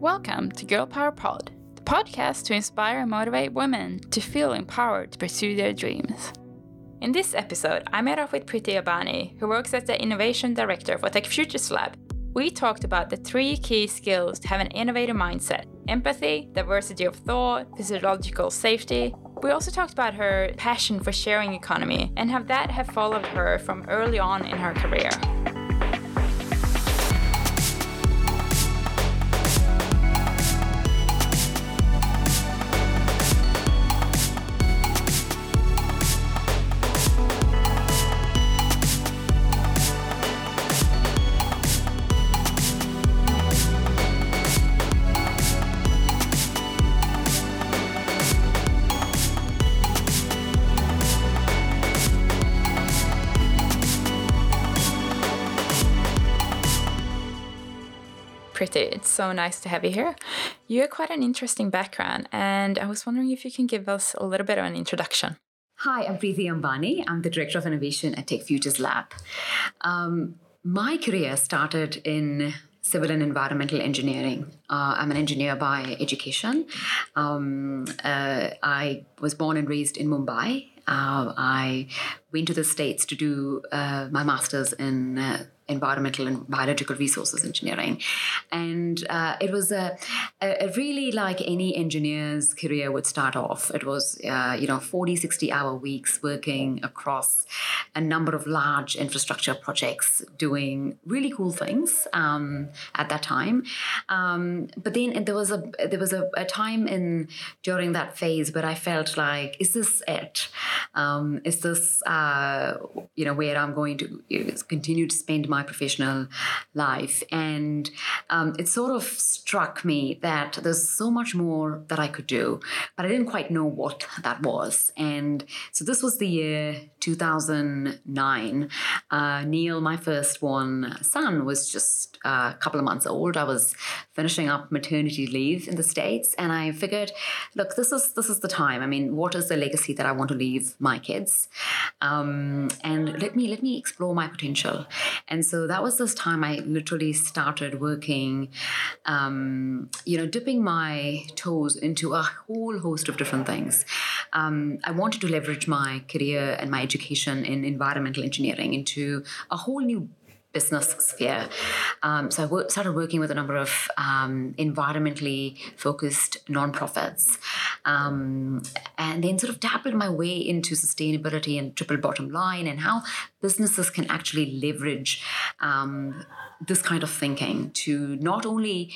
Welcome to Girl Power Pod, the podcast to inspire and motivate women to feel empowered to pursue their dreams. In this episode, I met up with Priti Ambani, who works as the Innovation Director for Tech Futures Lab. We talked about the three key skills to have an innovative mindset empathy, diversity of thought, physiological safety. We also talked about her passion for sharing economy and how that have followed her from early on in her career. So nice to have you here. You have quite an interesting background, and I was wondering if you can give us a little bit of an introduction. Hi, I'm Priti Ambani. I'm the Director of Innovation at Tech Futures Lab. Um, my career started in civil and environmental engineering. Uh, I'm an engineer by education. Um, uh, I was born and raised in Mumbai. Uh, I went to the States to do uh, my master's in uh, environmental and biological resources engineering. And uh, it was a, a, really like any engineer's career would start off. It was, uh, you know, 40, 60 hour weeks working across a number of large infrastructure projects, doing really cool things um, at that time. Um, but then there was a there was a, a, time in during that phase where I felt like, is this it? Um, is this uh, you know where I'm going to continue to spend my my professional life. And um, it sort of struck me that there's so much more that I could do, but I didn't quite know what that was. And so this was the year 2009. Uh, Neil, my first-born son, was just a couple of months old. I was finishing up maternity leave in the states, and I figured, look, this is this is the time. I mean, what is the legacy that I want to leave my kids? Um, and let me let me explore my potential. And so that was this time I literally started working, um, you know, dipping my toes into a whole host of different things. Um, I wanted to leverage my career and my education in environmental engineering into a whole new business sphere. Um, so I w- started working with a number of um, environmentally focused nonprofits, um, and then sort of dabbled my way into sustainability and triple bottom line and how businesses can actually leverage um, this kind of thinking to not only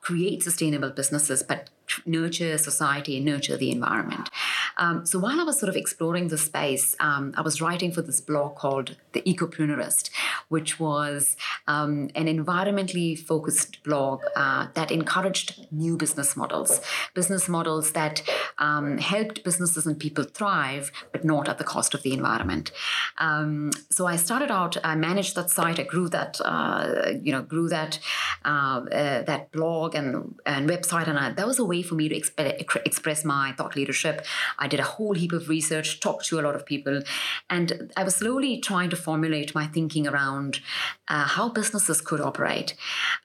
create sustainable businesses but nurture society and nurture the environment. Um, so while I was sort of exploring the space, um, I was writing for this blog called The Ecopreneurist, which was um, an environmentally focused blog uh, that encouraged new business models, business models that um, helped businesses and people thrive, but not at the cost of the environment. Um, so I started out, I managed that site, I grew that, uh, you know, grew that uh, uh that blog and, and website, and I, that was a way for me to exp- express my thought leadership. I did a whole heap of research, talked to a lot of people, and I was slowly trying to formulate my thinking around uh, how businesses could operate.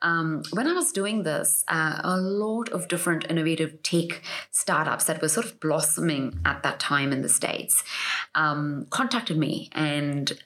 Um, when I was doing this, uh, a lot of different innovative tech startups that were sort of blossoming at that time in the States um, contacted me and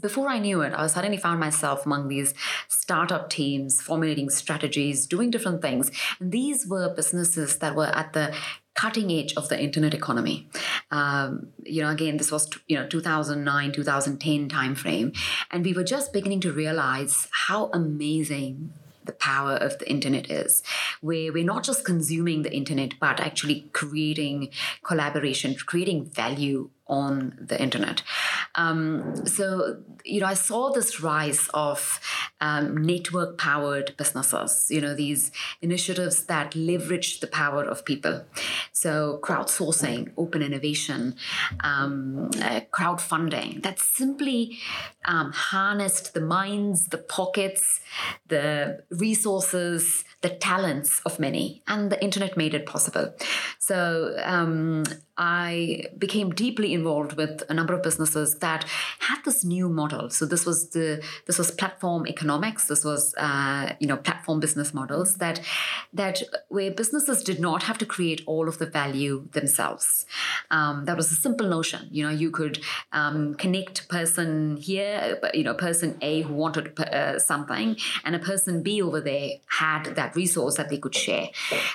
before I knew it, I suddenly found myself among these startup teams, formulating strategies, doing different things. And these were businesses that were at the cutting edge of the internet economy. Um, you know, again, this was you know 2009, 2010 timeframe, and we were just beginning to realize how amazing the power of the internet is, where we're not just consuming the internet, but actually creating collaboration, creating value on the internet. Um, so, you know, I saw this rise of um, network powered businesses, you know, these initiatives that leverage the power of people. So, crowdsourcing, open innovation, um, uh, crowdfunding that simply um, harnessed the minds, the pockets, the resources, the talents of many, and the internet made it possible. So, um, I became deeply involved with a number of businesses that had this new model. So this was the this was platform economics. This was uh, you know platform business models that that where businesses did not have to create all of the value themselves. Um, that was a simple notion. You know, you could um, connect person here, you know, person A who wanted uh, something, and a person B over there had that resource that they could share.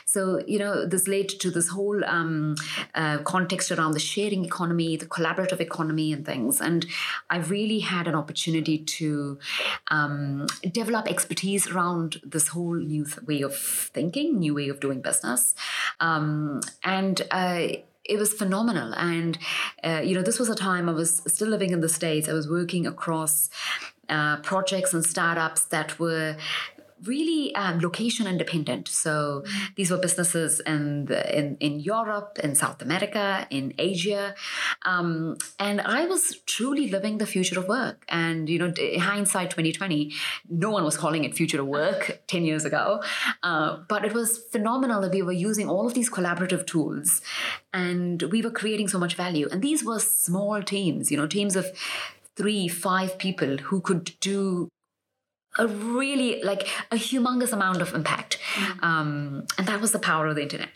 So you know, this led to this whole um, uh, context around the sharing economy, the collaborative economy, and things. And I really had an opportunity to um, develop expertise around this whole new th- way of thinking, new way of doing business, um, and. Uh, it was phenomenal. And, uh, you know, this was a time I was still living in the States. I was working across uh, projects and startups that were really um, location independent. So these were businesses in, the, in in Europe, in South America, in Asia, um, and I was truly living the future of work. And you know, hindsight twenty twenty, no one was calling it future of work ten years ago, uh, but it was phenomenal that we were using all of these collaborative tools, and we were creating so much value. And these were small teams, you know, teams of three, five people who could do a really like a humongous amount of impact. Mm-hmm. um, and that was the power of the internet.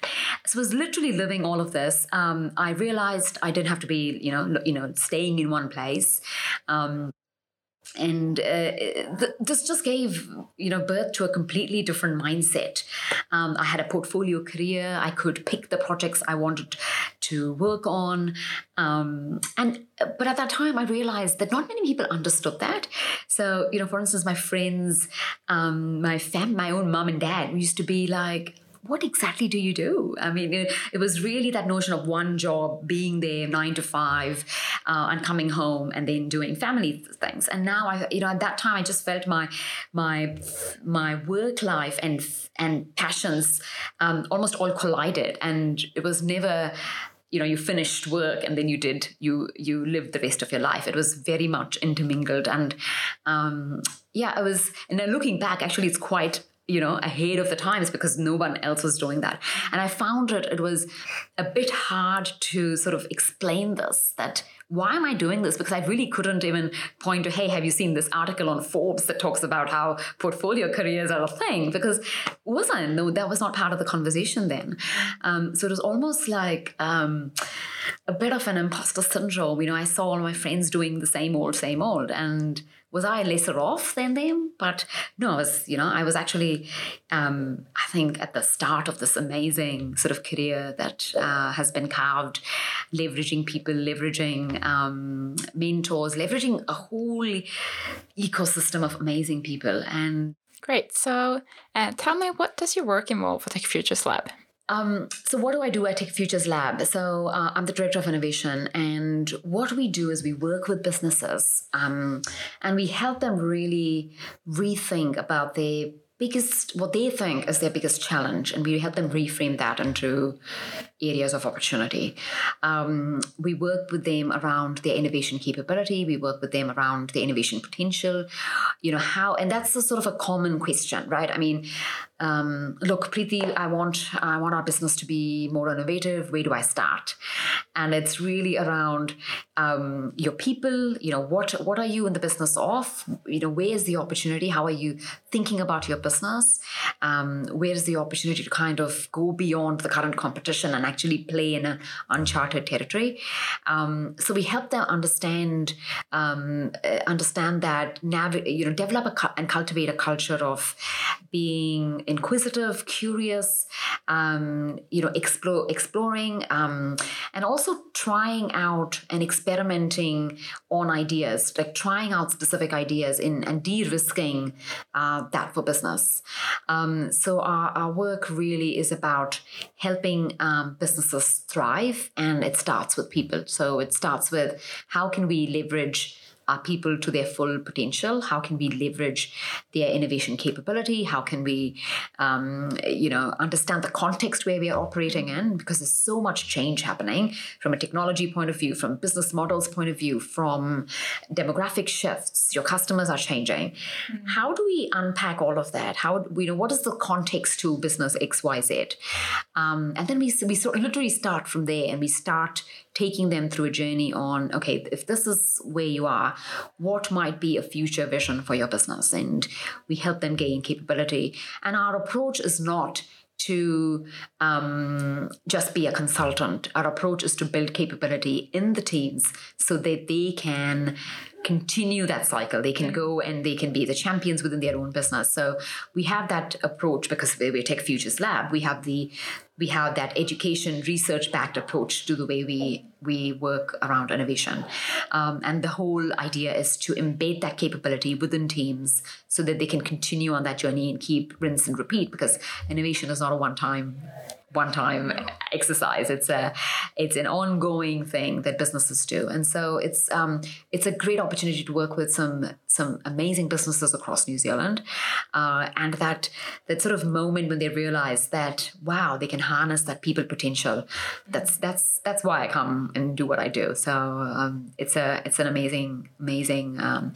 So I was literally living all of this. Um, i realized i didn't have to be you know you know staying in one place. Um, and uh, th- this just gave you know birth to a completely different mindset. Um, i had a portfolio career. I could pick the projects i wanted to work on. Um, and but at that time i realized that not many people understood that. So you know for instance my friends um, my fam my own mom and dad used to be like what exactly do you do? I mean, it, it, was really that notion of one job, being there nine to five, uh, and coming home, and then doing family things. And now, I, you know, at that time, I just felt my my my work life and and passions um, almost all collided, and it was never you know you finished work and then you did you you lived the rest of your life it was very much intermingled and um yeah i was and then looking back actually it's quite you know ahead of the times because no one else was doing that. And i found it it was a bit hard to sort of explain this that why am i doing this? Because i really couldn't even point to hey have you seen this article on forbes that talks about how portfolio careers are a thing? Because wasn't no that was not part of the conversation then. Um, so it was almost like um, a bit of an imposter syndrome. You know i saw all my friends doing the same old same old and was I lesser off than them? But no, I was, you know, I was actually, um, I think, at the start of this amazing sort of career that uh, has been carved, leveraging people, leveraging um, mentors, leveraging a whole ecosystem of amazing people. And great. So, uh, tell me, what does your work involve for Tech Futures Lab? Um, so, what do I do at Tech Futures Lab? So, uh, I'm the director of innovation, and what we do is we work with businesses um, and we help them really rethink about their biggest, what they think is their biggest challenge, and we help them reframe that into areas of opportunity. Um, we work with them around their innovation capability. We work with them around their innovation potential. You know how, and that's a sort of a common question, right? I mean, um, look, Priti, I want I want our business to be more innovative. Where do I start? And it's really around um, your people. You know, what what are you in the business of? You know, where is the opportunity? How are you thinking about your business? Um, where is the opportunity to kind of go beyond the current competition and actually play in an uncharted territory? Um, so we help them understand um, uh, understand that navigate. You know, develop a, and cultivate a culture of being inquisitive, curious, um, you know, explore, exploring, um, and also trying out and experimenting on ideas, like trying out specific ideas in and de-risking uh, that for business. Um, so our, our work really is about helping um, businesses thrive, and it starts with people. So it starts with how can we leverage our people to their full potential? How can we leverage their innovation capability? How can we, um, you know, understand the context where we are operating in? Because there's so much change happening from a technology point of view, from business models point of view, from demographic shifts. Your customers are changing. Mm-hmm. How do we unpack all of that? How you know what is the context to business X Y Z? Um, and then we we sort of literally start from there, and we start taking them through a journey on okay if this is where you are what might be a future vision for your business and we help them gain capability and our approach is not to um, just be a consultant. Our approach is to build capability in the teams so that they can continue that cycle. They can go and they can be the champions within their own business. So we have that approach because we're Tech Futures Lab. We have the we have that education research backed approach to the way we we work around innovation um, and the whole idea is to embed that capability within teams so that they can continue on that journey and keep rinse and repeat because innovation is not a one time one time exercise. It's a it's an ongoing thing that businesses do, and so it's um, it's a great opportunity to work with some some amazing businesses across New Zealand, uh, and that that sort of moment when they realize that wow they can harness that people potential. That's that's that's why I come and do what I do. So um, it's a it's an amazing amazing um,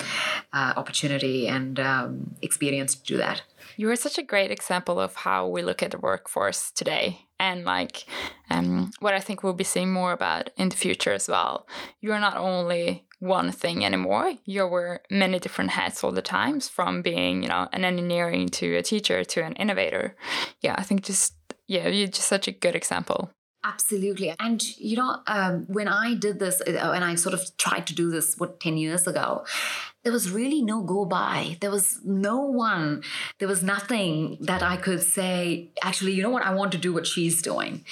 uh, opportunity and um, experience to do that. You are such a great example of how we look at the workforce today and like um, what I think we'll be seeing more about in the future as well. You're not only one thing anymore. You wear many different hats all the times, from being, you know, an engineering to a teacher to an innovator. Yeah, I think just yeah, you're just such a good example. Absolutely. And, you know, um, when I did this, uh, and I sort of tried to do this, what, 10 years ago, there was really no go by. There was no one, there was nothing that I could say, actually, you know what, I want to do what she's doing.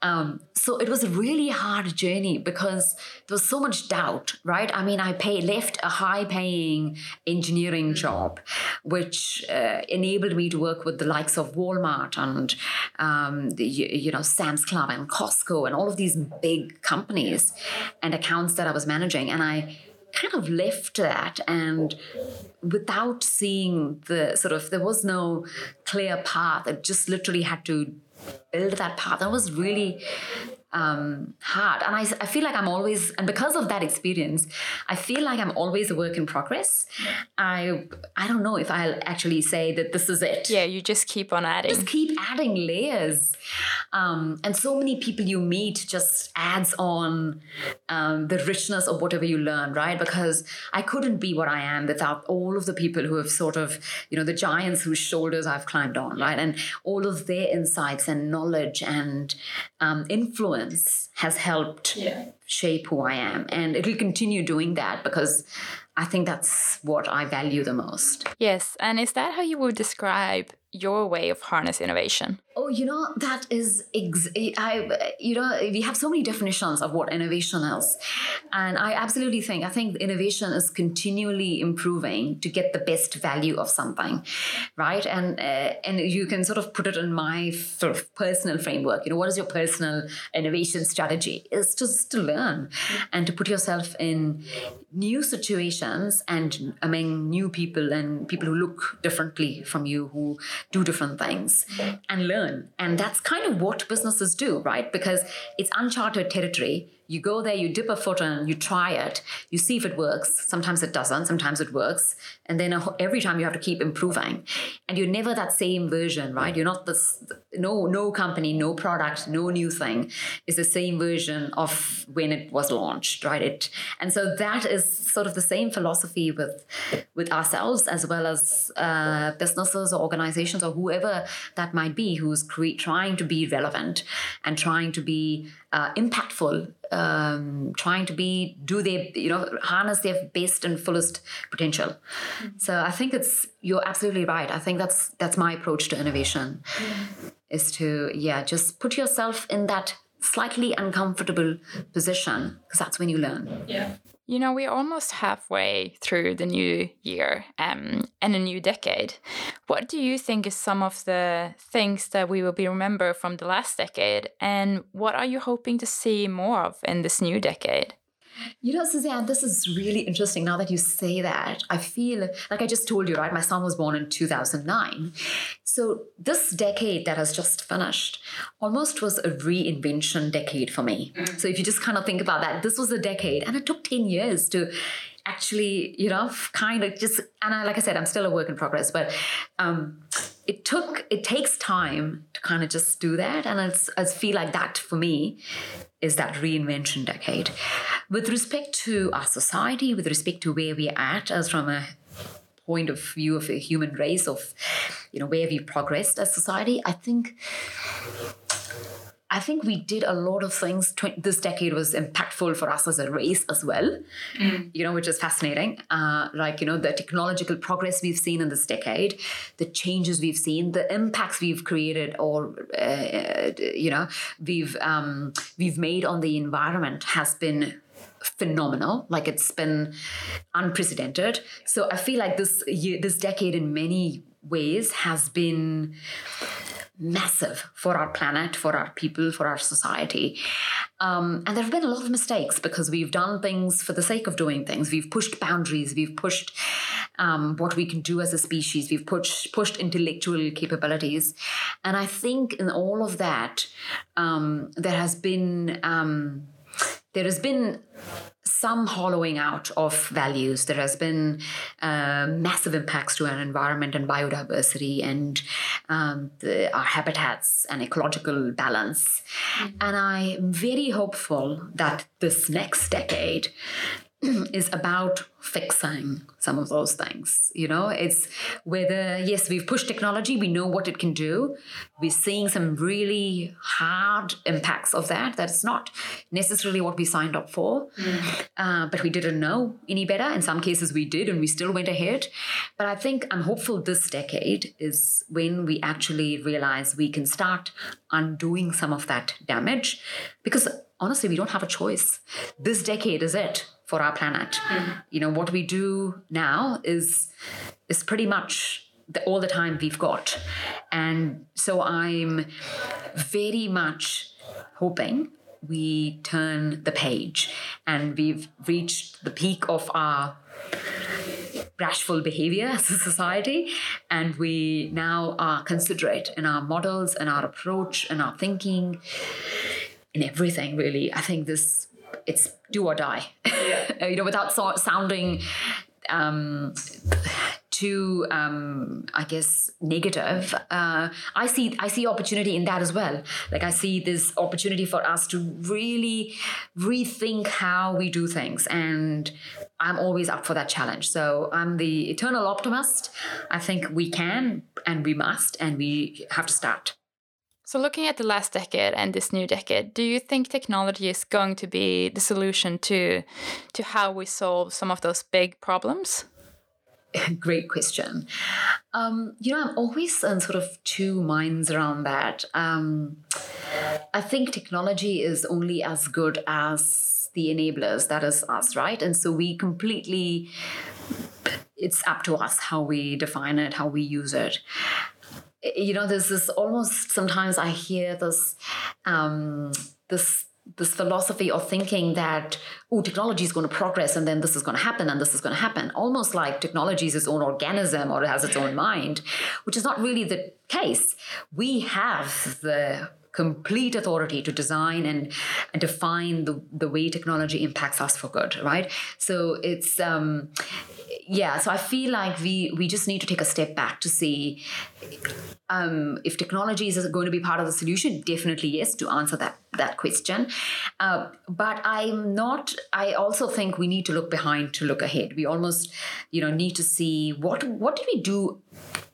Um, so it was a really hard journey because there was so much doubt, right? I mean, I pay, left a high paying engineering job, which uh, enabled me to work with the likes of Walmart and, um, the, you know, Sam's Club and Costco and all of these big companies and accounts that I was managing. And I, kind of left that and without seeing the sort of there was no clear path. It just literally had to build that path That was really um, hard. And I, I feel like I'm always, and because of that experience, I feel like I'm always a work in progress. I I don't know if I'll actually say that this is it. Yeah, you just keep on adding. Just keep adding layers. Um, and so many people you meet just adds on um, the richness of whatever you learn, right? Because I couldn't be what I am without all of the people who have sort of, you know, the giants whose shoulders I've climbed on, right? And all of their insights and knowledge and um, influence influence has helped yeah. shape who I am. And it will continue doing that because I think that's what I value the most. Yes. And is that how you would describe your way of harness innovation? Oh, you know, that is, ex- I, you know, we have so many definitions of what innovation is. And I absolutely think, I think innovation is continually improving to get the best value of something, right? And, uh, and you can sort of put it in my sort of personal framework. You know, what is your personal innovation strategy? It's just to learn and to put yourself in new situations and among new people and people who look differently from you, who do different things and learn. And that's kind of what businesses do, right? Because it's uncharted territory you go there, you dip a foot in, you try it, you see if it works. Sometimes it doesn't, sometimes it works. And then every time you have to keep improving. And you're never that same version, right? You're not this, no, no company, no product, no new thing is the same version of when it was launched, right? It, and so that is sort of the same philosophy with, with ourselves as well as uh, businesses or organizations or whoever that might be who's cre- trying to be relevant and trying to be uh, impactful um, trying to be do they you know harness their best and fullest potential mm-hmm. so i think it's you're absolutely right i think that's that's my approach to innovation mm-hmm. is to yeah just put yourself in that slightly uncomfortable position because that's when you learn yeah you know, we're almost halfway through the new year um, and a new decade. What do you think is some of the things that we will be remember from the last decade, and what are you hoping to see more of in this new decade? You know, Suzanne, this is really interesting. Now that you say that, I feel like I just told you, right? My son was born in 2009. So, this decade that has just finished almost was a reinvention decade for me. Mm. So, if you just kind of think about that, this was a decade, and it took 10 years to actually, you know, kind of just, and I, like I said, I'm still a work in progress, but um, it took, it takes time to kind of just do that. And it's, I feel like that for me is that reinvention decade. With respect to our society, with respect to where we're at as from a point of view of a human race, of, you know, where we've progressed as society, I think I think we did a lot of things. This decade was impactful for us as a race as well, mm. you know, which is fascinating. Uh, like, you know, the technological progress we've seen in this decade, the changes we've seen, the impacts we've created or, uh, you know, we've, um, we've made on the environment has been phenomenal like it's been unprecedented so i feel like this year this decade in many ways has been massive for our planet, for our people, for our society. Um, and there have been a lot of mistakes because we've done things for the sake of doing things. We've pushed boundaries. We've pushed um, what we can do as a species. We've pushed pushed intellectual capabilities, and I think in all of that, um, there has been um, there has been some hollowing out of values. There has been uh, massive impacts to our environment and biodiversity and um, the, our habitats and ecological balance. Mm-hmm. And I'm very hopeful that this next decade is about fixing some of those things. You know, it's whether, yes, we've pushed technology, we know what it can do. We're seeing some really hard impacts of that. That's not necessarily what we signed up for, mm. uh, but we didn't know any better. In some cases, we did, and we still went ahead. But I think I'm hopeful this decade is when we actually realize we can start undoing some of that damage because honestly, we don't have a choice. This decade is it for our planet. Mm-hmm. You know, what we do now is is pretty much the, all the time we've got. And so I'm very much hoping we turn the page and we've reached the peak of our rashful behavior as a society and we now are considerate in our models and our approach and our thinking in everything really i think this it's do or die. Yeah. you know without so- sounding um, too um, i guess negative uh, i see i see opportunity in that as well. Like i see this opportunity for us to really rethink how we do things and i'm always up for that challenge. So i'm the eternal optimist. I think we can and we must and we have to start so, looking at the last decade and this new decade, do you think technology is going to be the solution to to how we solve some of those big problems? Great question. Um, you know, I'm always in sort of two minds around that. Um, I think technology is only as good as the enablers, that is us, right? And so we completely, it's up to us how we define it, how we use it you know, there's this almost sometimes I hear this um, this this philosophy of thinking that oh technology is going to progress and then this is going to happen and this is going to happen. Almost like technology is its own organism or it has its own mind which is not really the case. We have the complete authority to design and, and define the, the way technology impacts us for good, right? So it's um, yeah. So I feel like we we just need to take a step back to see um, if technology is going to be part of the solution. Definitely yes, to answer that that question. Uh, but I'm not. I also think we need to look behind to look ahead. We almost you know need to see what what did we do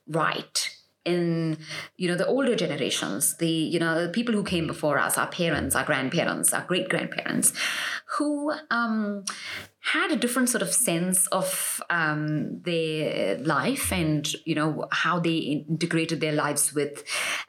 right in you know the older generations the you know the people who came before us our parents our grandparents our great grandparents who um, had a different sort of sense of um, their life and you know how they integrated their lives with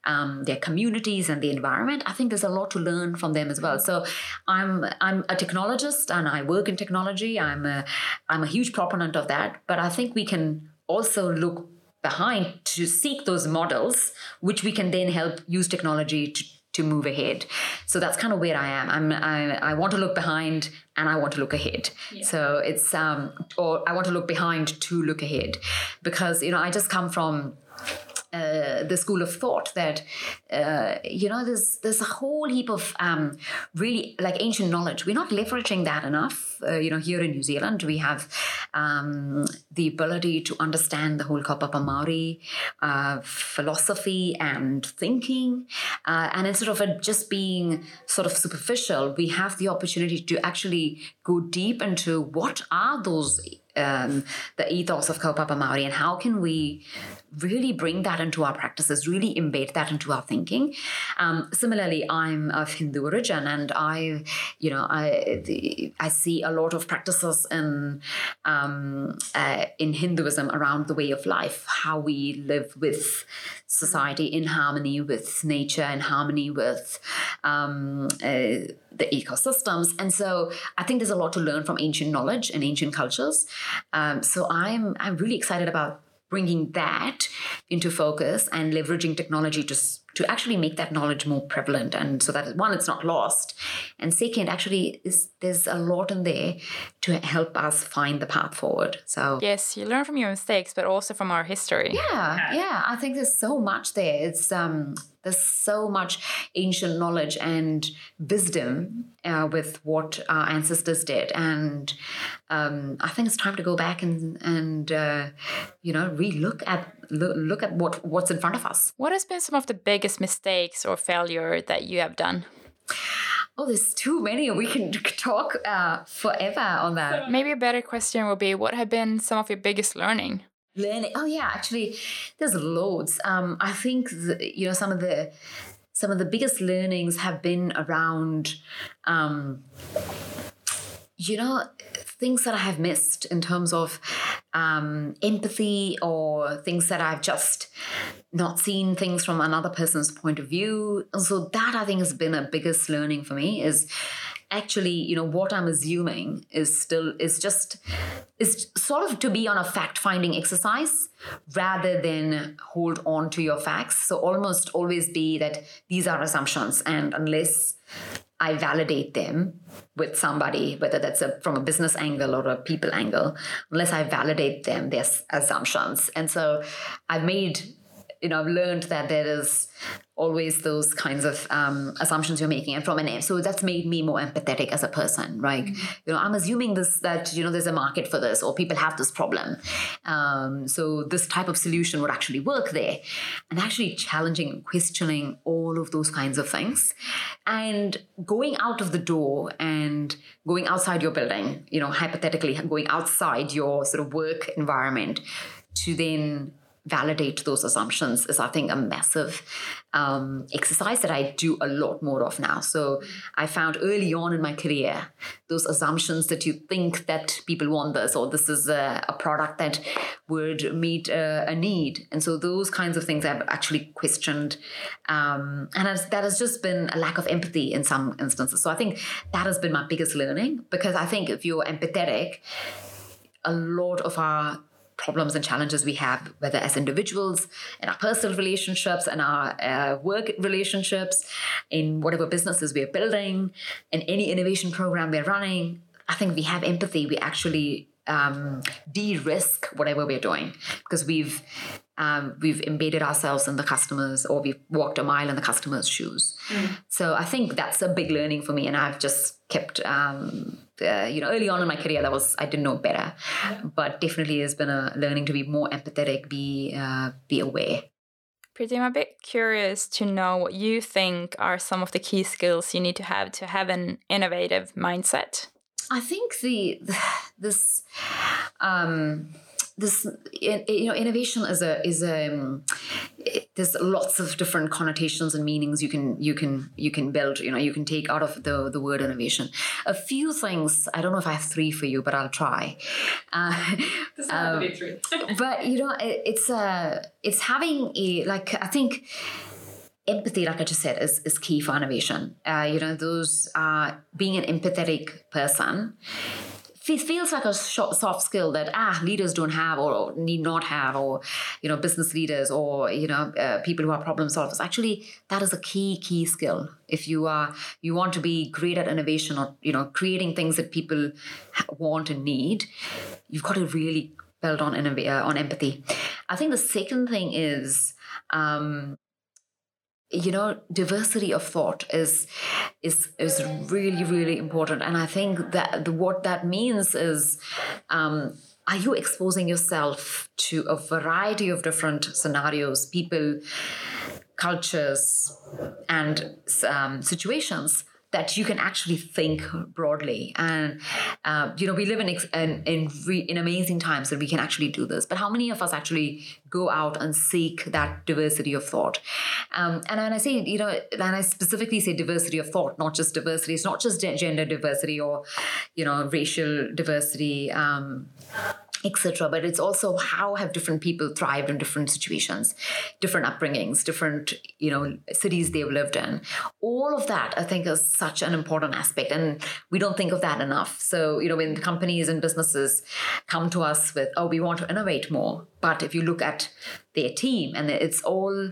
um, their communities and the environment. I think there's a lot to learn from them as well. So i'm i'm a technologist and i work in technology. I'm a i'm a huge proponent of that. But i think we can also look behind to seek those models, which we can then help use technology to, to move ahead. So that's kind of where I am. I'm I, I want to look behind and I want to look ahead. Yeah. So it's um or I want to look behind to look ahead because you know I just come from uh, the school of thought that uh, you know there's there's a whole heap of um, really like ancient knowledge. We're not leveraging that enough. Uh, you know, here in New Zealand, we have um, the ability to understand the whole kaupapa Maori uh, philosophy and thinking, uh, and instead of it just being sort of superficial, we have the opportunity to actually go deep into what are those um, the ethos of Kaupapa Maori and how can we really bring that into our practices, really embed that into our thinking. Um, similarly, I'm of Hindu origin, and I, you know, I the, I see a lot of practices in um, uh, in Hinduism around the way of life, how we live with society in harmony with nature, in harmony with um, uh, the ecosystems. And so I think there's a lot to learn from ancient knowledge and ancient cultures. Um, so I'm I'm really excited about bringing that into focus and leveraging technology to to actually make that knowledge more prevalent. And so that one it's not lost. And second actually is there's a lot in there to help us find the path forward. So yes you learn from your mistakes but also from our history. Yeah. yeah. I think there's so much there. It's um there's so much ancient knowledge and wisdom uh, with what our ancestors did, and um, I think it's time to go back and and uh, you know relook at look, look at what what's in front of us. What has been some of the biggest mistakes or failure that you have done? Oh, there's too many. We can talk uh, forever on that. Maybe a better question would be what have been some of your biggest learning? Learning oh yeah actually there's loads. Um i think the, you know some of the some of the biggest learnings have been around um you know things that i have missed in terms of um, empathy or things that i've just not seen things from another person's point of view. And so that i think has been a biggest learning for me is actually you know what i'm assuming is still is just is sort of to be on a fact finding exercise rather than hold on to your facts so almost always be that these are assumptions and unless I validate them with somebody, whether that's a, from a business angle or a people angle, unless I validate them, their assumptions. And so I've made you know, I've learned that there is always those kinds of um, assumptions you're making, and from an so that's made me more empathetic as a person, right? Mm-hmm. You know, I'm assuming this that you know there's a market for this, or people have this problem, um, so this type of solution would actually work there, and actually challenging and questioning all of those kinds of things, and going out of the door and going outside your building, you know, hypothetically going outside your sort of work environment to then validate those assumptions is, I think, a massive um, exercise that I do a lot more of now. So I found early on in my career those assumptions that you think that people want this or this is a, a product that would meet a, a, need. And so those kinds of things I've actually questioned. Um, and that has just been a lack of empathy in some instances. So I think that has been my biggest learning because I think if you're empathetic, a lot of our problems and challenges we have, whether as individuals, in our personal relationships, in our uh, work relationships, in whatever businesses we're building, in any innovation program we're running. I think we have empathy. We actually um, de-risk whatever we're doing because we've um, we've embedded ourselves in the customers or we've walked a mile in the customer's shoes. Mm. So I think that's a big learning for me, and I've just kept um, uh, you know early on in my career that was I didn't know better, yeah. but definitely has been a learning to be more empathetic, be uh, be aware. Priti, I'm a bit curious to know what you think are some of the key skills you need to have to have an innovative mindset. I think the, the this um, this you know innovation is a is a um, it, there's lots of different connotations and meanings you can you can you can build you know you can take out of the the word innovation a few things i don't know if i have three for you but i'll try uh, this um, be three. but you know it, it's uh it's having a like i think empathy, like I just said, is, is key for innovation. Uh, you know, those uh, being an empathetic person feels like a soft skill that ah leaders don't have or need not have or you know business leaders or you know uh, people who are problem solvers. Actually that is a key key skill. If you are you want to be great at innovation or you know creating things that people want and need you've got to really build on uh, on empathy. I think the second thing is um, you know diversity of thought is is is really really important. And i think that the, what that means is um, are you exposing yourself to a variety of different scenarios people cultures and um, situations that you can actually think broadly. And uh, you know we live in in in, re, in, amazing times that we can actually do this. But how many of us actually go out and seek that diversity of thought? Um, and when i say you know and i specifically say diversity of thought not just diversity it's not just gender diversity or you know racial diversity um, etc but it's also how have different people thrived in different situations different upbringings different you know cities they've lived in. All of that i think is such an important aspect and we don't think of that enough. So you know when companies and businesses come to us with oh we want to innovate more but if you look at their team and it's all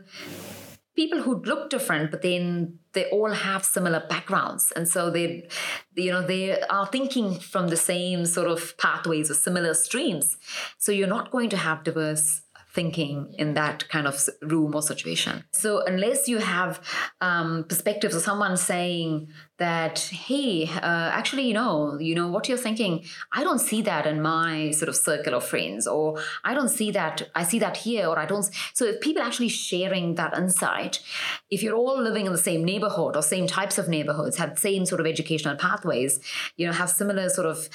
people who look different, but then they all have similar backgrounds. And so they, you know, they are thinking from the same sort of pathways or similar streams. So you're not going to have diverse thinking in that kind of room or situation. So unless you have um, perspectives of someone saying that, hey, uh, actually, you know, you know what you're thinking. I don't see that in my sort of circle of friends, or I don't see that. I see that here, or I don't. So if people actually sharing that insight, if you're all living in the same neighborhood or same types of neighborhoods, have same sort of educational pathways, you know, have similar sort of,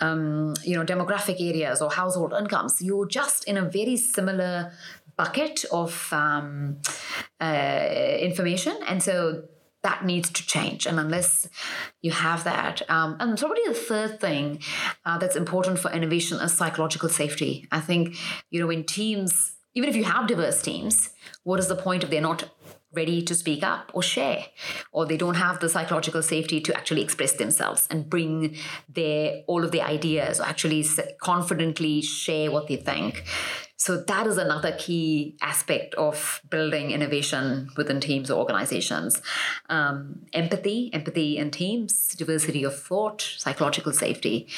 um, you know, demographic areas or household incomes, you're just in a very similar bucket of um, uh, information, and so that needs to change. And unless you have that, um, and probably the third thing uh, that's important for innovation is psychological safety. I think, you know, in teams, even if you have diverse teams, what is the point if they're not ready to speak up or share or they don't have the psychological safety to actually express themselves and bring their all of the ideas or actually confidently share what they think so that is another key aspect of building innovation within teams or organizations. Um, empathy, empathy in teams, diversity of thought, psychological safety.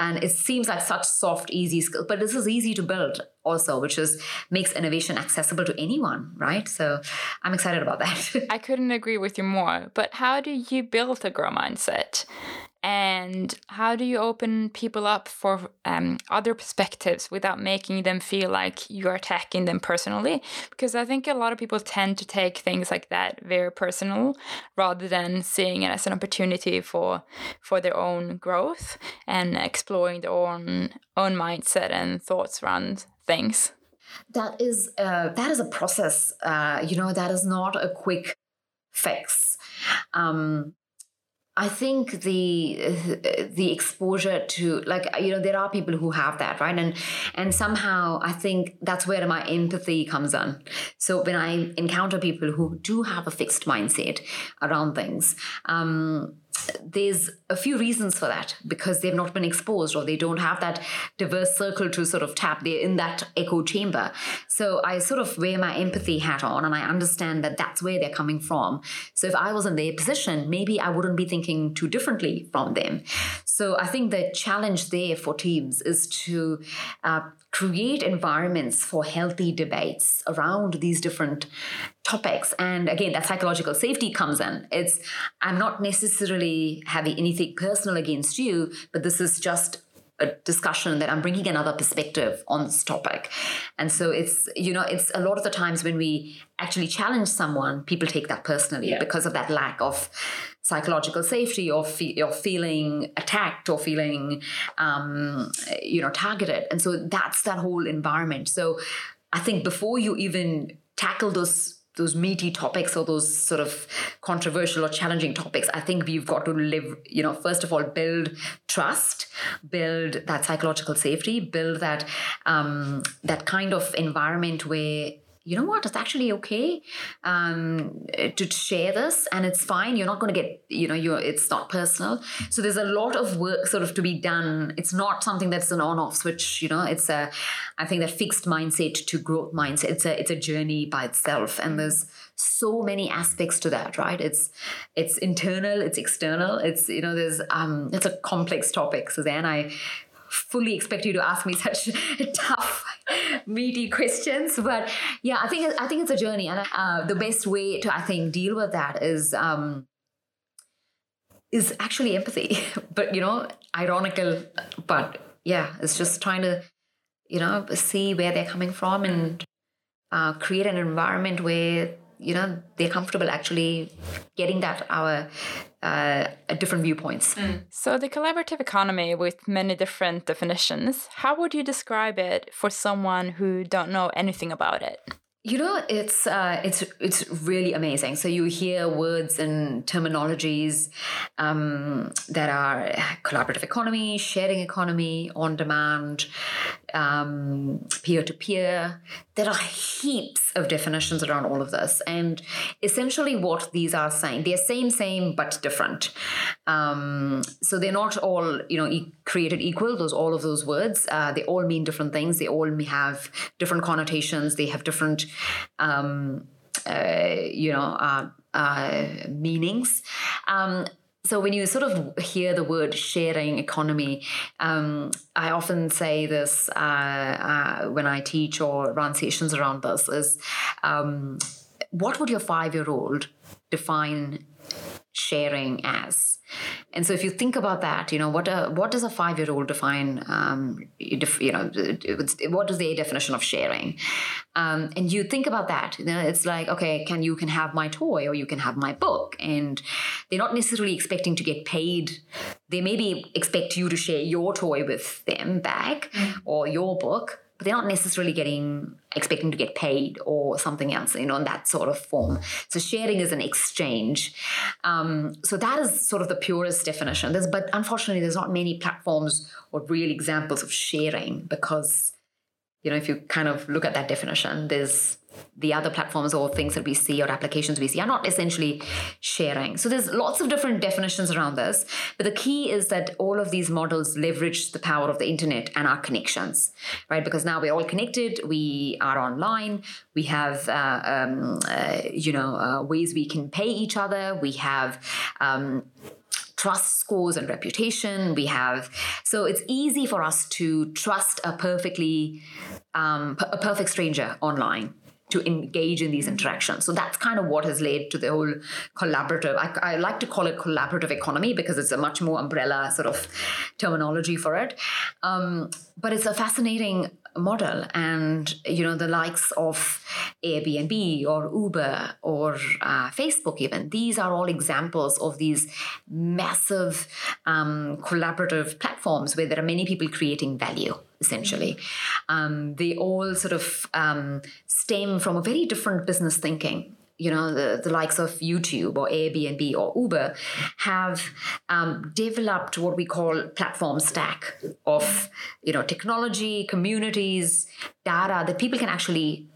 And it seems like such soft, easy skills, but this is easy to build also, which is makes innovation accessible to anyone, right? So I'm excited about that. I couldn't agree with you more. But how do you build a grow mindset? And how do you open people up for um, other perspectives without making them feel like you're attacking them personally? Because i think a lot of people tend to take things like that very personal rather than seeing it as an opportunity for for their own growth and exploring their own own mindset and thoughts around things. That is uh, that is a process uh, you know that is not a quick fix. Um, I think the the exposure to like you know there are people who have that right and and somehow I think that's where my empathy comes in. So when I encounter people who do have a fixed mindset around things, um, there's a few reasons for that because they've not been exposed or they don't have that diverse circle to sort of tap. They're in that echo chamber. So I sort of wear my empathy hat on and I understand that that's where they're coming from. So if I was in their position, maybe I wouldn't be thinking too differently from them. So I think the challenge there for teams is to uh, create environments for healthy debates around these different topics. And again that psychological safety comes in. It's i'm not necessarily having anything personal against you but this is just a discussion that i'm bringing another perspective on this topic. And so it's you know it's a lot of the times when we actually challenge someone people take that personally yeah. because of that lack of psychological safety or, fe- or feeling attacked or feeling um, you know targeted. And so that's that whole environment. So i think before you even tackle those those meaty topics or those sort of controversial or challenging topics i think we've got to live you know first of all build trust build that psychological safety build that um, that kind of environment where you know what, it's actually okay um, to share this and it's fine. You're not going to get, you know, you're, it's not personal. So there's a lot of work sort of to be done. It's not something that's an on off switch, you know, it's a, I think that fixed mindset to growth mindset. It's a, it's a journey by itself. And there's so many aspects to that, right? It's, it's internal, it's external. It's, you know, there's, um, it's a complex topic, Suzanne. I, fully expect you to ask me such tough, meaty questions. But yeah, I think I think it's a journey, and uh, the best way to I think deal with that is. Um, is actually empathy, but you know, ironical. But yeah, it's just trying to, you know, see where they're coming from and uh, create an environment where you know they're comfortable actually getting that our uh, different viewpoints. Mm. So the collaborative economy with many different definitions, how would you describe it for someone who don't know anything about it? You know, it's uh, it's it's really amazing. So you hear words and terminologies um, that are collaborative economy, sharing economy, on demand, peer to peer. There are heaps of definitions around all of this, and essentially what these are saying, they're same, same but different. Um, so they're not all you know e- created equal. Those all of those words, uh, they all mean different things. They all have different connotations. They have different um, uh, you know, uh, uh, meanings. Um, so when you sort of hear the word sharing economy, um, I often say this uh, uh, when I teach or run sessions around this: is um, what would your five-year-old define sharing as? And so, if you think about that, you know what a, what does a five year old define? Um, you know, what is their definition of sharing? Um, and you think about that. You know, it's like, okay, can you can have my toy or you can have my book, and they're not necessarily expecting to get paid. They maybe expect you to share your toy with them back mm. or your book, but they're not necessarily getting expecting to get paid or something else, you know, in that sort of form. So sharing is an exchange. Um, so that is sort of the purest definition. There's, but unfortunately, there's not many platforms or real examples of sharing because, you know, if you kind of look at that definition, there's the other platforms or things that we see or applications we see are not essentially sharing. So there's lots of different definitions around this, but the key is that all of these models leverage the power of the internet and our connections, right? Because now we're all connected, we are online, we have uh, um, uh, you know uh, ways we can pay each other, we have. Um, trust scores and reputation we have so it's easy for us to trust a perfectly um, a perfect stranger online to engage in these interactions. So that's kind of what has led to the whole collaborative. I, I, like to call it collaborative economy because it's a much more umbrella sort of terminology for it. Um, but it's a fascinating model and you know the likes of airbnb or uber or uh, facebook even these are all examples of these massive um, collaborative platforms where there are many people creating value essentially. Um, they all sort of um, stem from a very different business thinking you know the, the likes of youtube or airbnb or uber have um, developed what we call platform stack of you know technology communities data that people can actually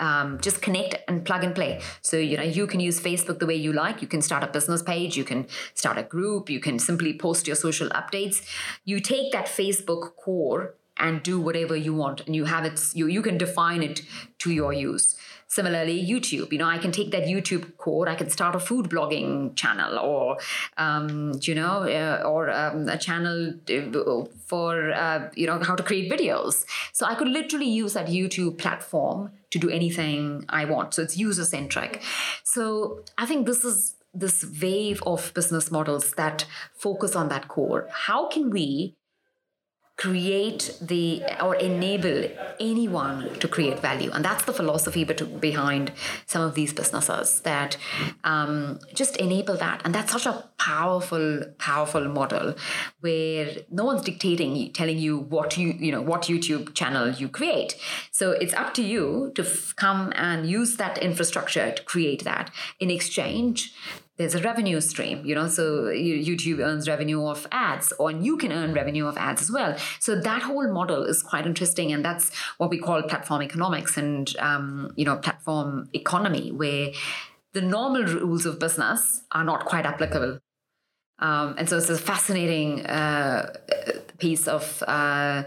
um, just connect and plug and play. So, you know, you can use Facebook the way you like. You can start a business page, you can start a group, you can simply post your social updates. You take that Facebook core and do whatever you want, and you have it, you, you can define it to your use. Similarly, YouTube, you know, I can take that YouTube code, I can start a food blogging channel or, um, you know, uh, or um, a channel uh, for, uh, you know, how to create videos. So I could literally use that YouTube platform to do anything I want. So it's user centric. So I think this is this wave of business models that focus on that core. How can we create the or enable anyone to create value. And that's the philosophy behind some of these businesses that um, just enable that. And that's such a powerful powerful model where no one's dictating telling you what you you know what youtube channel you create. So it's up to you to f- come and use that infrastructure to create that. In exchange there's a revenue stream you know so youtube earns revenue of ads or you can earn revenue of ads as well so that whole model is quite interesting and that's what we call platform economics and um, you know platform economy where the normal rules of business are not quite applicable um, and so it's a fascinating uh, piece of uh,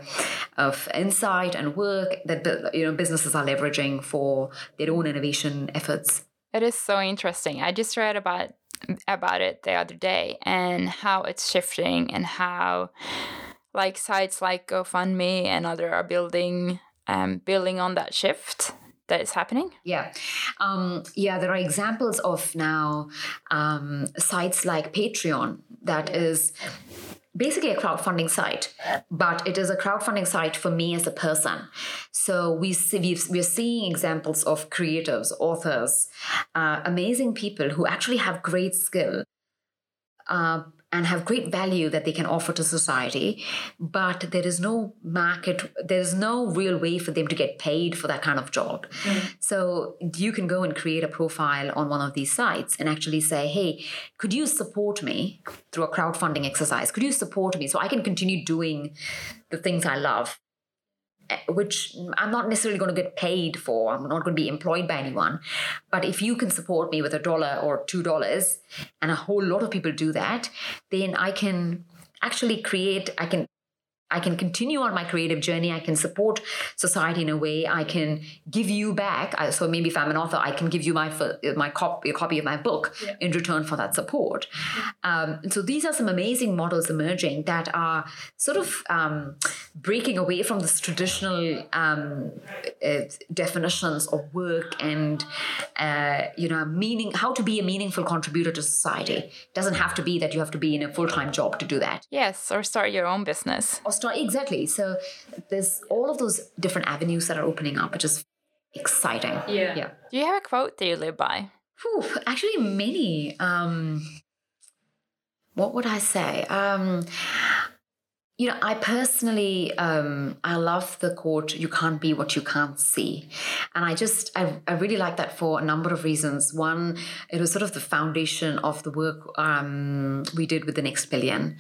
of insight and work that you know businesses are leveraging for their own innovation efforts. It is so interesting. I just read about about it the other day and how it's shifting and how like sites like GoFundMe and other are building um, building on that shift that is happening? Yeah. Um, yeah, there are examples of now um, sites like Patreon that is basically a crowdfunding site, but it is a crowdfunding site for me as a person. So we see, we're seeing examples of creatives, authors, uh, amazing people who actually have great skill. Uh, and have great value that they can offer to society but there is no market there's no real way for them to get paid for that kind of job. Mm-hmm. so you can go and create a profile on one of these sites and actually say hey could you support me through a crowdfunding exercise? Could you support me so i can continue doing the things i love which I'm not necessarily going to get paid for. I'm not going to be employed by anyone. But if you can support me with a dollar or two dollars, and a whole lot of people do that, then I can actually create, I can I can continue on my creative journey. I can support society in a way. I can give you back. So maybe if I'm an author, I can give you my my copy, a copy of my book yeah. in return for that support. Um, so these are some amazing models emerging that are sort of um, breaking away from this traditional um, uh, definitions of work and uh, you know meaning how to be a meaningful contributor to society. It doesn't have to be that you have to be in a full time job to do that. Yes, or start your own business. Or start exactly. So there's all of those different avenues that are opening up, which is exciting. Yeah. Yeah. Do you have a quote that you live by? Whew, actually, many. Um, what would I say? Um, you know, I personally, um, I love the quote, you can't be what you can't see. And I just, I, I really like that for a number of reasons. One, it was sort of the foundation of the work um, we did with the Next Billion,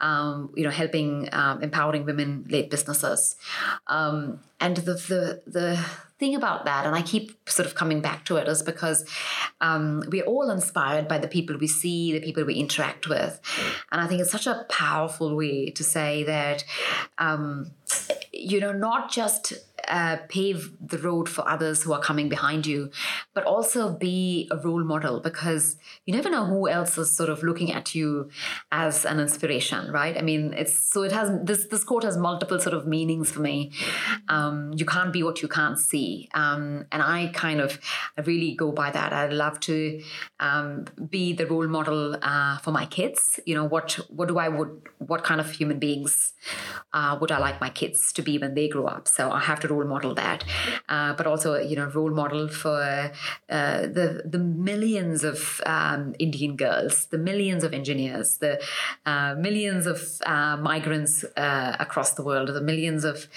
um, you know, helping, um, empowering women led businesses. And the, the, the, thing about that, and I keep sort of coming back to it, is because um, we're all inspired by the people we see, the people we interact with. And I think it's such a powerful way to say that, um, you know, not just uh, pave the road for others who are coming behind you, but also be a role model because you never know who else is sort of looking at you as an inspiration, right? I mean, it's so it has this this quote has multiple sort of meanings for me. Um, you can't be what you can't see, um, and I kind of I really go by that. I love to um, be the role model uh, for my kids. You know, what what do I would what kind of human beings uh, would I like my kids to be when they grow up? So I have to role model that, uh, but also you know role model for uh, the the millions of um, Indian girls, the millions of engineers, the uh, millions of uh, migrants uh, across the world, the millions of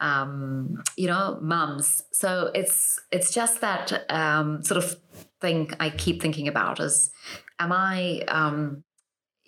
um, you know mums. So it's it's just that um, sort of thing I keep thinking about is, am I um,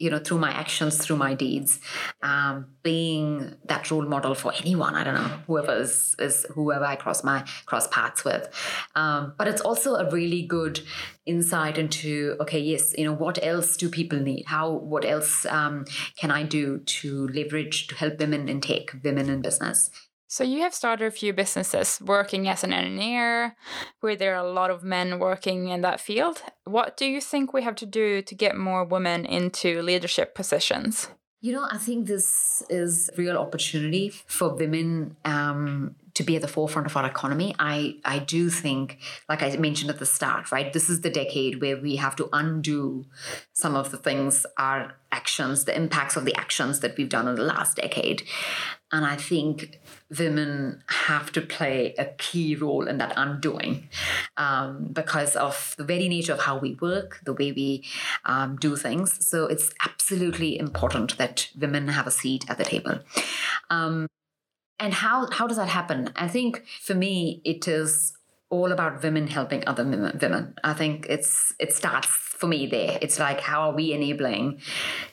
you know, through my actions, through my deeds, um, being that role model for anyone. I don't know, whoever is, is whoever I cross my cross paths with. Um, but it's also a really good insight into okay, yes, you know, what else do people need? How what else um, can I do to leverage to help women in tech, women in business? So you have started a few businesses working as an engineer, where there are a lot of men working in that field. What do you think we have to do to get more women into leadership positions? You know, I think this is real opportunity for women um, to be at the forefront of our economy. I I do think, like I mentioned at the start, right? This is the decade where we have to undo some of the things, our actions, the impacts of the actions that we've done in the last decade. And I think women have to play a key role in that undoing um, because of the very nature of how we work, the way we um, do things. So it's absolutely important that women have a seat at the table. Um, and how, how does that happen? I think for me, it is all about women helping other women. I think it's it starts for me there. It's like how are we enabling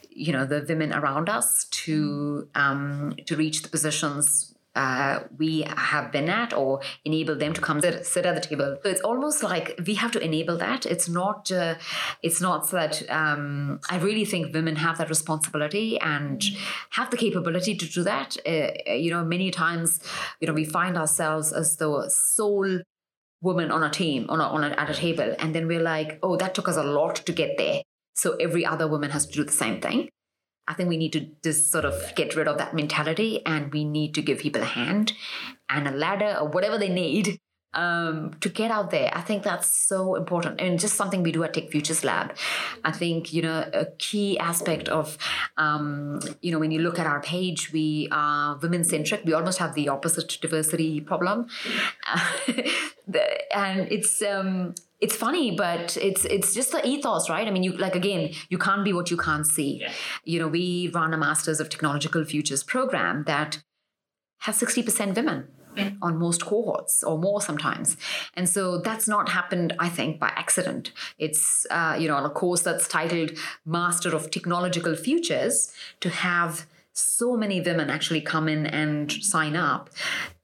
you know the women around us to um, to reach the positions uh, we have been at or enable them to come sit, sit, at the table. So it's almost like we have to enable that. It's not uh, it's not that um, I really think women have that responsibility and have the capability to do that. Uh, you know, many times, you know, we find ourselves as the sole woman on a team on a, on a, at a table and then we're like oh that took us a lot to get there so every other woman has to do the same thing I think we need to just sort of get rid of that mentality and we need to give people a hand and a ladder or whatever they need um, to get out there. I think that's so important and just something we do at Tech Futures Lab. I think, you know, a key aspect of, um, you know, when you look at our page, we are women centric. We almost have the opposite diversity problem. and it's, um, it's funny but it's it's just the ethos right? I mean you like again you can't be what you can't see. Yeah. you know we run a masters of technological futures program that has 60% women on most cohorts or more sometimes. And so that's not happened i think by accident. It's uh, you know on a course that's titled master of technological futures to have so many women actually come in and sign up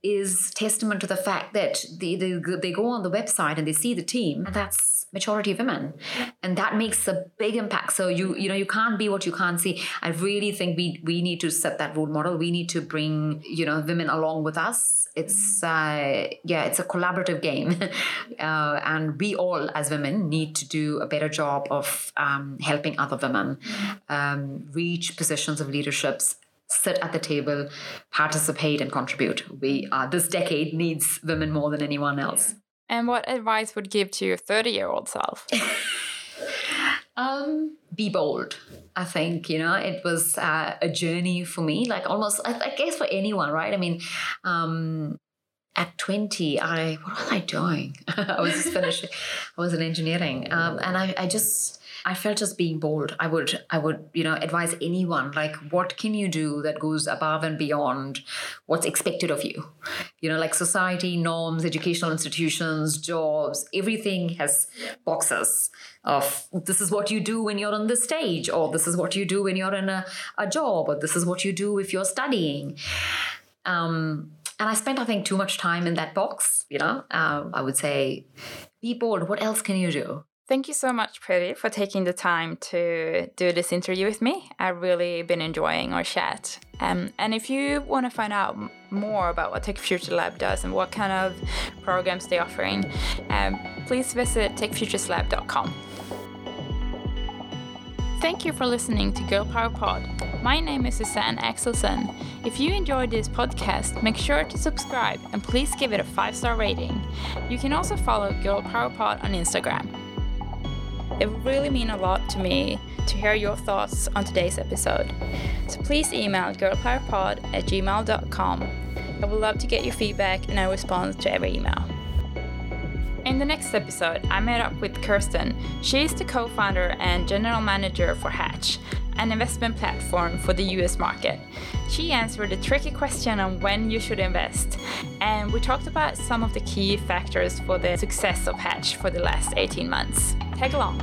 is testament to the fact that they, they, go on the website and they see the team and that's majority women. And that makes a big impact. So you you know you can't be what you can't see. I really think we we need to set that role model. We need to bring you know women along with us. It's uh, yeah it's a collaborative game. Uh, and we all as women need to do a better job of um, helping other women um, reach positions of leaderships sit at the table, participate, and contribute. We uh, this decade needs women more than anyone else. And what advice would give to your thirty-year-old self? um, be bold. I think you know it was uh, a journey for me, like almost I, I guess for anyone, right? I mean, um, at 20 i what was i doing i was just finishing i was in engineering um, and I, I just I felt just being bold. I would I would you know advise anyone like what can you do that goes above and beyond what's expected of you. You know like society norms, educational institutions, jobs, everything has boxes of this is what you do when you're on the stage or this is what you do when you're in a, a job or this is what you do if you're studying. Um, and I spent, I think, too much time in that box. You know, uh, I would say, be bold. What else can you do? Thank you so much, Priti, for taking the time to do this interview with me. I've really been enjoying our chat. Um, and if you want to find out more about what Tech Future Lab does and what kind of programs they're offering, um, please visit techfutureslab.com. Thank you for listening to Girl Power Pod. My name is Suzanne Axelson. If you enjoyed this podcast, make sure to subscribe and please give it a five star rating. You can also follow Girl Power Pod on Instagram. It would really mean a lot to me to hear your thoughts on today's episode. So please email girlpowerpod at gmail.com. I would love to get your feedback and I respond to every email. In the next episode, I met up with Kirsten. She is the co founder and general manager for Hatch, an investment platform for the US market. She answered a tricky question on when you should invest, and we talked about some of the key factors for the success of Hatch for the last 18 months. Tag along.